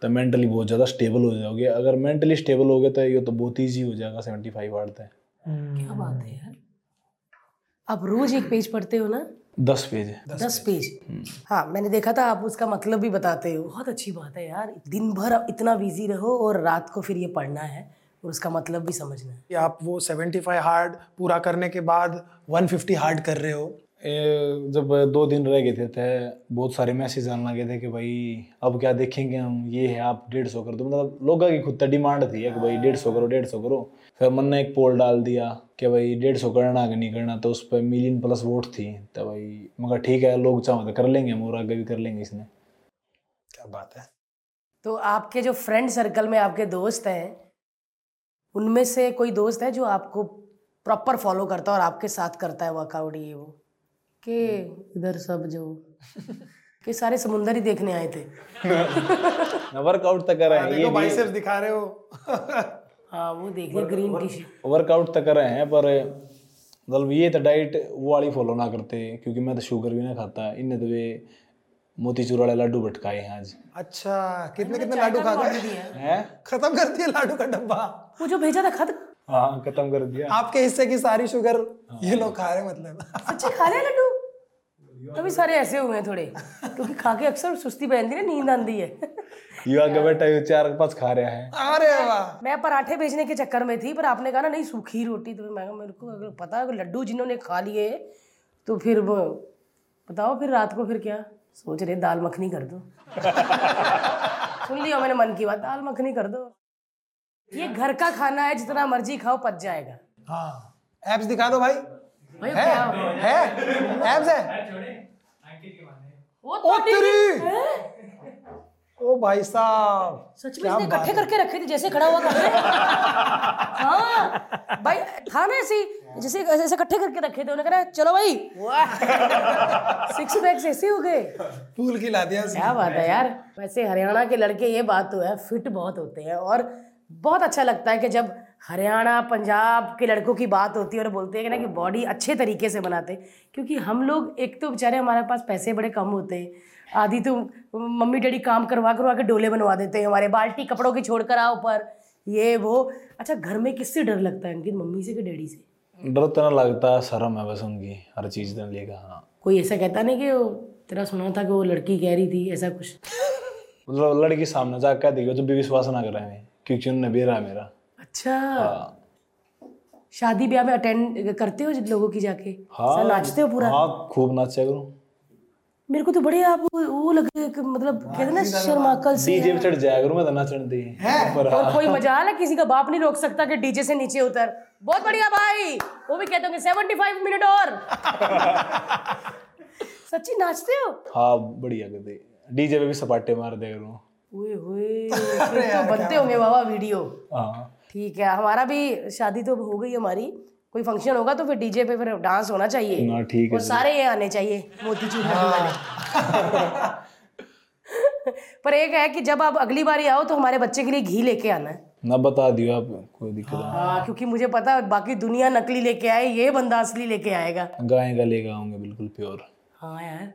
तो मेंटली बहुत ज़्यादा स्टेबल हो जाओगे। अगर मेंटली स्टेबल हो गए तो ये तो बहुत ईजी हो जाएगा सेवेंटी फाइव आर्ट है क्या बात है यार। आप रोज एक पेज पढ़ते हो ना? दस पेज है। दस पेज पेज। हाँ मैंने देखा था आप उसका मतलब भी बताते हो। बहुत अच्छी बात है यार। दिन भर आप इतना बिज़ी रहो और रात को फिर ये पढ़ना है और उसका मतलब भी समझना है। आप वो 75 हार्ड पूरा करने के बाद 150 हार्ड कर रहे हो। ए, जब दो दिन रह गए थे तो बहुत सारे मैसेज आने लगे थे कि भाई अब क्या देखेंगे हम? ये है आप डेढ़ सौ कर दो। मतलब लोगों की खुद डिमांड थी कि भाई डेढ़ सौ करो डेढ़ सौ करो। फिर मन ने एक पोल डाल दिया कि भाई डेढ़ सौ करना कि नहीं करना तो उस पर मिलियन प्लस वोट थी। तो भाई मगर ठीक है लोग चाहो तो कर लेंगे हम और आगे भी कर लेंगे इसने। क्या बात है। तो आपके जो फ्रेंड सर्कल में आपके दोस्त हैं उनमें से कोई दोस्त है जो आपको प्रॉपर फॉलो करता है और आपके साथ करता है वर्कआउट ये वो? कि इधर सब जो कि सारे समुंदर ही देखने आए थे। वर्कआउट तक कर रहे हैं देखो बाइसेप्स दिखा रहे हो। हाँ वो देखिए ग्रीन टी शर्ट वर्कआउट तक कर रहे हैं पर मतलब ये तो डाइट वो वाली फॉलो ना करते क्योंकि मैं तो शुगर भी ना खाता। इन्हें तो वे मोतीचूर वाले लड्डू भटकाए हैं आज। अच्छा कितने कितने लाडू खा गए हैं? खत्म कर दिया लाडू का डब्बा? वो जो भेजा था खत हाँ खत्म कर दिया। आपके हिस्से की सारी शुगर ये लोग खा रहे मतलब। सच्ची खा लिया लड्डू तभी सारे ऐसे हुए हैं थोड़े क्योंकि खा के अक्सर सुस्ती पहनती ना नींद आंदी है। ये आगे बैठा ये चार पाँच खा रहा है। अरे वाह। मैं पराठे भेजने के चक्कर में थी पर आपने कहा ना नहीं सूखी रोटी तो मैं मेरे को अगर पता है लड्डू जिन्होंने खा लिए तो फिर वो बताओ फिर रात को फिर क्या? सोच रहे दाल मखनी कर दो। सुन लिया मैंने मन की बात दाल मखनी कर दो। ये घर का खाना है जितना मर्ज़ी खाओ पच जाएगा। हाँ। एप्स दिखा दो भाई। भाई है? क्या? है? एप्स है? वो तो तेरी हैं? ओ भाई साहब सच में इसने इकट्ठे करके रखे थे जैसे खड़ा हुआ करते हाँ? भाई था ना ऐसे जैसे ऐसे इकट्ठे करके रखे थे उन्होंने कहा चलो भाई। सिक्स पैक्स ऐसे हो गए। फूल खिला दिया क्या बात है यार। वैसे हरियाणा के लड़के ये बात तो है फिट बहुत होते हैं और बहुत अच्छा लगता है कि जब हरियाणा पंजाब के लड़कों की बात होती है और बोलते हैं कि ना कि बॉडी अच्छे तरीके से बनाते क्योंकि हम लोग एक तो बेचारे हमारे पास पैसे बड़े कम होते हैं आधी तो मम्मी डैडी काम करवा करवा के डोले बनवा देते हैं हमारे बाल्टी कपड़ों की छोड़ कर आओ पर। ये वो। अच्छा घर में किससे डर लगता है इनकी मम्मी से कि डैडी से? डर तो ना लगता है शर्म है बस उनकी हर चीज़ ने लेकर हाँ कोई ऐसा कहता नहीं कि वो तेरा सुना था कि वो लड़की कह रही थी ऐसा कुछ? मतलब लड़की सामने जा कह देगी जब भी विश्वास ना करे क्योंकि उन्होंने बेरा है मेरा। अच्छा। हाँ। शादी ब्याह में अटेंड करते हो लोगों की जाके? हाँ। नाचते हो पूरा? हाँ खूब नाचा करूँ मेरे को तो बड़े आप वो लगे कि मतलब कहते हैं ना शर्माकल से डीजे पे चढ़ जाया करूँ मैं तो नाचने दी। पर और कोई मजाल है किसी का बाप नहीं रोक सकता कि डीजे से नीचे उतर। बहुत बढ़िया भाई। वो भी कहते होंगे सेवेंटी फाइव मिनट और। सच्ची नाचते हो? हाँ बढ़िया कर दे डीजे पे भी सपाटे मार दे करूँ। ओए होए तो बनते होंगे बाबा वीडियो। हाँ। ठीक है हमारा भी शादी तो हो गई हमारी। कोई फ़ंक्शन होगा तो फिर डीजे पे फिर डांस होना चाहिए। ना ठीक और है सारे ये आने चाहिए मोतीचूर लड्डू वाले पर एक है कि जब आप अगली बार आओ तो हमारे बच्चे के लिए घी लेके आना है। ना बता दियो आप कोई दिक्कत नहीं। हाँ क्योंकि मुझे पता है बाकी दुनिया नकली लेके आए ये बंदा असली लेके आएगा। गाय का लेकर आऊँगे बिल्कुल प्योर हाँ यार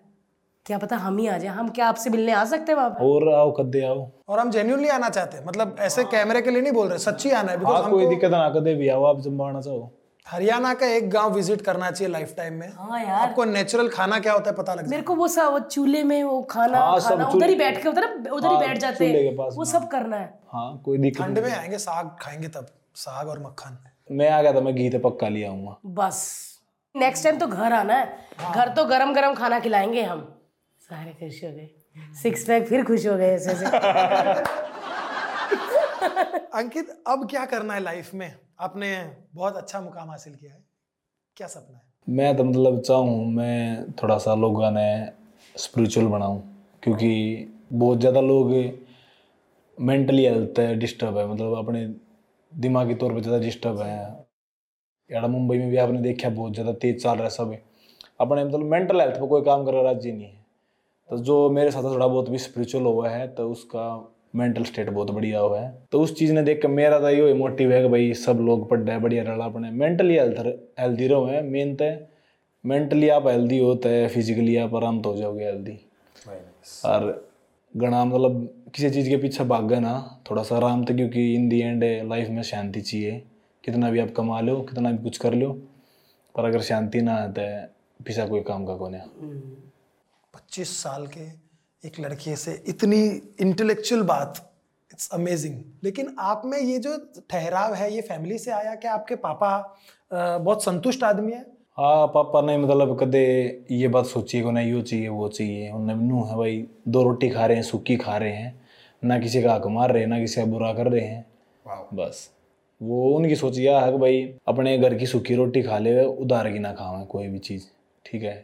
क्या पता हम ही आ जाए हम क्या आपसे मिलने आ सकते हैं वहाँ पे? और आओ कदे आओ। और हम जेन्यूनली आना चाहते हैं मतलब ऐसे कैमरे के लिए नहीं बोल रहे सच्ची आना है हाँ बिकॉज़ कोई दिक्कत ना कदे भी आओ आप जब आना चाहो। हरियाणा का एक गाँव विज़िट करना चाहिए लाइफ टाइम में। हाँ यार। आपको नेचुरल खाना क्या होता है पता लग मेरे को वो सब चूल्हे में वो खाना हाँ, खाना उधर ही बैठ के उधर उधर ही बैठ जाते हैं। वो सब करना है। हाँ कोई दिक्कत ठंड में आएँगे साग खाएँगे तब साग और मक्खन। मैं आ गया था मैं घी तो पक्का ले आऊँगा। बस। नेक्स्ट टाइम तो घर आना है। घर तो गरम गरम खाना खिलाएँगे हम। सारे खुश हो गए। सिक्स पैक फिर खुश हो गए ऐसे ऐसे अंकित, अब क्या करना है लाइफ में? आपने बहुत अच्छा मुकाम हासिल किया है। क्या सपना है? मैं तो मतलब चाहूँ, मैं थोड़ा सा लोगों ने स्पिरिचुअल बनाऊँ, क्योंकि बहुत ज़्यादा लोग मेंटली हेल्थ डिस्टर्ब है मतलब अपने दिमागी तौर पे ज़्यादा डिस्टर्ब है। यार, मुंबई में भी आपने देखा बहुत ज़्यादा तेज चल रहा है सब अपने मतलब मेंटल हेल्थ पर कोई काम कर रहा राज्य नहीं है। तो जो मेरे साथ थोड़ा बहुत भी स्पिरिचुअल हुआ है तो उसका मेंटल स्टेट बहुत बढ़िया हुआ है। तो उस चीज़ ने देख के मेरा तो ये मोटिव है कि भाई सब लोग पढ़ रहे हैं बढ़िया रहा अपने मेंटली हेल्थ हेल्दी रहो है। मेन तो मेंटली आप हेल्दी हो तो फिजिकली आप आराम तो हो जाओगे हेल्दी और गणा मतलब किसी चीज़ के पीछे भाग गए ना थोड़ा सा आराम तो क्योंकि इन दी एंड लाइफ में शांति चाहिए। कितना भी आप कमा लो कितना भी कुछ कर लो पर अगर शांति ना है तो पीछा कोई काम का कोने पच्चीस साल के एक लड़के से इतनी इंटेलेक्चुअल बात इट्स अमेजिंग लेकिन आप में ये जो ठहराव है ये फैमिली से आया कि आपके पापा बहुत संतुष्ट आदमी है? हाँ पापा ने मतलब कदे ये बात सोची कि नहीं यो चाहिए वो चाहिए। उन्हें नू है भाई दो रोटी खा रहे हैं सूखी खा रहे हैं। ना किसी का हक मार रहे हैं ना किसी का बुरा कर रहे हैं। बस। वो उनकी सोच यह है कि भाई अपने घर की सूखी रोटी खा ले उधार की ना खावे कोई भी चीज़। ठीक है?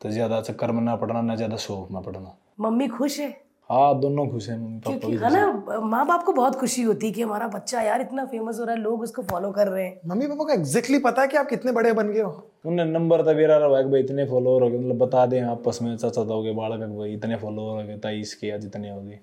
तो ज़्यादा चक्कर में ना पड़ना ना ज़्यादा शौक में पड़ना मम्मी खुश है? हाँ दोनों खुश हैं मम्मी पापा क्योंकि है ना माँ बाप को बहुत खुशी होती है कि हमारा बच्चा यार इतना फ़ेमस हो रहा है लोग उसको फॉलो कर रहे हैं। मम्मी पापा को एग्जैक्टली पता है कि आप कितने बड़े बन गए हो? उन्हें नंबर तो मेरा रहा है भाई इतने फॉलोअर हो गए मतलब बता दें आपस में चाचा तो हो गए बालक हो गए इतने फॉलोअर हो गए तेईस के या जितने हो गए।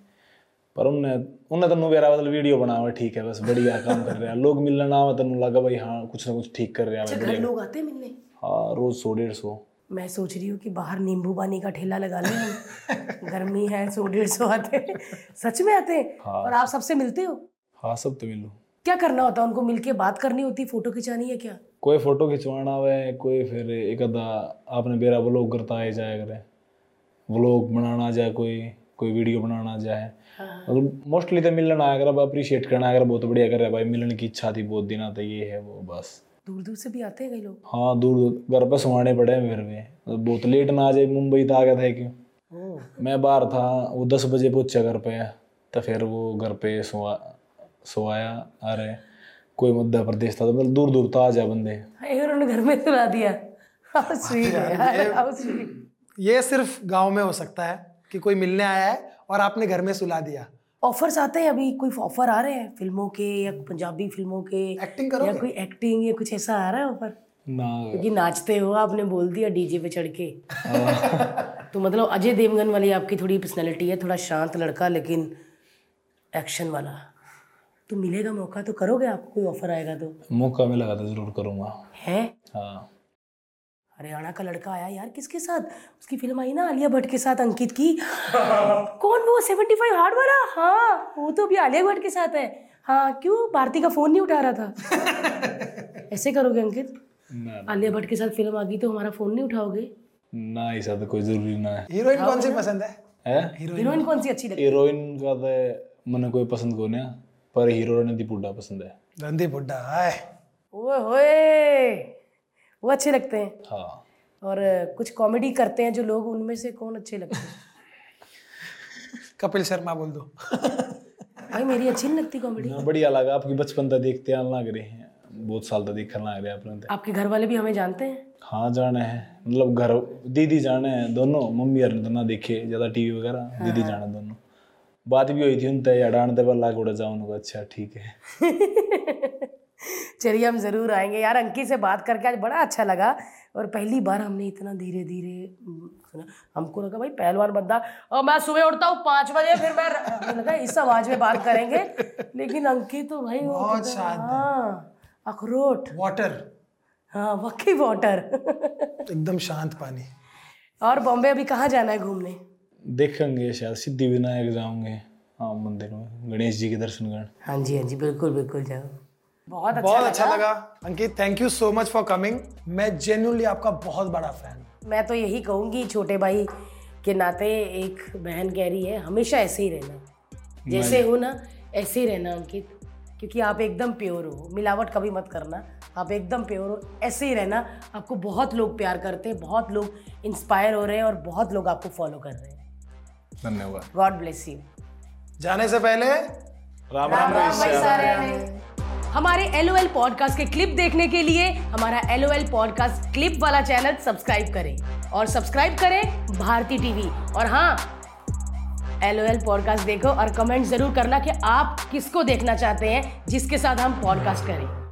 पर उनने उन्हें तो मेरा मतलब वीडियो बना हुआ ठीक है बस बढ़िया काम कर रहे हैं। लोग मिलना ना तो लगा भाई हाँ कुछ ना कुछ ठीक कर रहे हैं अच्छा भाई लोग आते हैं मिलने? हाँ रोज सौ डेढ़ सौ। मैं सोच रही हूँ कि बाहर नींबू पानी का ठेला लगा लें। हम गर्मी है सौ डेढ़ सौ आते हैं। सच में आते हैं? और आप सबसे मिलते हो? हाँ सब तो मिलो। क्या करना होता है? उनको मिलके बात करनी होती फ़ोटो खिंचानी है क्या? कोई फ़ोटो खिंचवाना हुआ कोई फिर एक अदा आपने मेरा ब्लॉग करता है जाए करे। व्लॉग बनाना जाए कोई कोई वीडियो बनाना जाए। मतलब मोस्टली तो मिलना आया कर अप्रिशिएट करना आया कर बहुत बढ़िया कर। रहा है भाई मिलने की इच्छा थी बहुत दिन आता ये है वो बस। दूर दूर से भी आते हैं कई लोग? हाँ दूर दूर घर पे सुहाने पड़े हैं मेरे में मतलब बहुत लेट ना आ जाए मुंबई तो आ गया था क्यों मैं बाहर था वो दस बजे पहुँचा घर पे। तो फिर वो घर पे सोया अरे कोई मध्य प्रदेश था तो मतलब दूर दूर तो आ जाए बंदे। उन्होंने घर में सुला दिया। है। ये सिर्फ़ गाँव में हो सकता है कि कोई मिलने आया है और आपने घर में सुला दिया। ऑफर्स आते हैं अभी कोई ऑफ़र आ रहे हैं फ़िल्मों के या पंजाबी फ़िल्मों के एक्टिंग करो या कोई एक्टिंग या कुछ ऐसा आ रहा है ऑफ़र ना। क्योंकि नाचते हो आपने बोल दिया डीजे पे चढ़ के। तो मतलब अजय देवगन वाली आपकी थोड़ी पर्सनैलिटी है थोड़ा शांत लड़का लेकिन एक्शन वाला। तो मिलेगा मौका तो करोगे आपको कोई ऑफ़र आएगा तो? मौका मिलेगा तो ज़रूर करूँगा। है? हाँ। हरियाणा का लड़का आया यार किसके साथ? उसकी फ़िल्म आई ना आलिया भट्ट के साथ अंकित की। कौन वो? सेवेंटी फाइव हार्ड वाला? हाँ वो तो अभी आलिया भट्ट के साथ है। हाँ क्यों? भारती का फ़ोन नहीं उठा रहा था। ऐसे करोगे अंकित? आलिया भट्ट के साथ फ़िल्म आ गई तो हमारा फ़ोन नहीं उठाओगे? ना ऐसा तो कोई ज़रूरी ना है। हीरोइन कौन सी पसंद है? है? हीरोइन कौन सी अच्छी लगती हीरोइन का तो मैंने कोई पसंद को नहीं पर हीरो ने पुड्डा पसंद है। गंदी बुड्ढा आए। ओए होए! वो अच्छे लगते हैं। हाँ। और कुछ कॉमेडी करते हैं जो लोग उनमें से कौन अच्छे लगते हैं? कपिल शर्मा बोल दो। भाई मेरी अच्छी नहीं लगती कॉमेडी बढ़िया लगा। आपकी बचपन तक देखते आने लग रहे हैं। बहुत साल तक देखने लग रहे हैं अपने तो। आपके घर वाले भी हमें जानते हैं? हाँ जाने हैं। मतलब घर दीदी जाने हैं दोनों। मम्मी और तो ना देखे ज़्यादा टीवी वगैरह। हाँ। दीदी जाने दोनों। बात भी हुई थी या डांटते पर लाग उड़ा उनको। अच्छा ठीक है। चलिए हम ज़रूर आएँगे। यार अंकित से बात करके आज बड़ा अच्छा लगा और पहली बार हमने इतना धीरे धीरे सुना। हमको लगा भाई पहलवान बंदा। और मैं सुबह उठता हूँ पाँच बजे फिर मैं लगा इस आवाज़ में बात करेंगे। लेकिन अंकित तो भाई बहुत शांत हाँ अखरोट। वाटर। हाँ वक्की वाटर। एकदम शांत पानी। और बॉम्बे अभी कहाँ जाना है घूमने? देखेंगे शायद सिद्धि विनायक जाओगे हाँ मंदिर में। गणेश जी के दर्शन करने। हाँ जी हाँ जी बिल्कुल बिल्कुल जाओ। बहुत अच्छा बहुत अच्छा लगा। Ankit thank you so much for coming मैं जेन्यूनली आपका बहुत बड़ा फ़ैन मैं तो यही कहूँगी छोटे भाई के नाते एक बहन कह रही है हमेशा ऐसे ही रहना। जैसे हो ना ऐसे ही रहना अंकित। क्योंकि आप एकदम प्योर हो। मिलावट कभी मत करना। आप एकदम प्योर हो। ऐसे ही रहना। आपको बहुत लोग प्यार करते हैं बहुत लोग इंस्पायर हो रहे हैं और बहुत लोग आपको फॉलो कर रहे हैं। धन्यवाद। गॉड ब्लेस यू जाने से पहले राम राम राम भाई सारे। हमारे LOL पॉडकास्ट के क्लिप देखने के लिए हमारा LOL पॉडकास्ट क्लिप वाला चैनल सब्सक्राइब करें और सब्सक्राइब करें भारती टीवी और हाँ एल पॉडकास्ट देखो और कमेंट ज़रूर करना कि आप किसको देखना चाहते हैं, जिसके साथ हम पॉडकास्ट करें।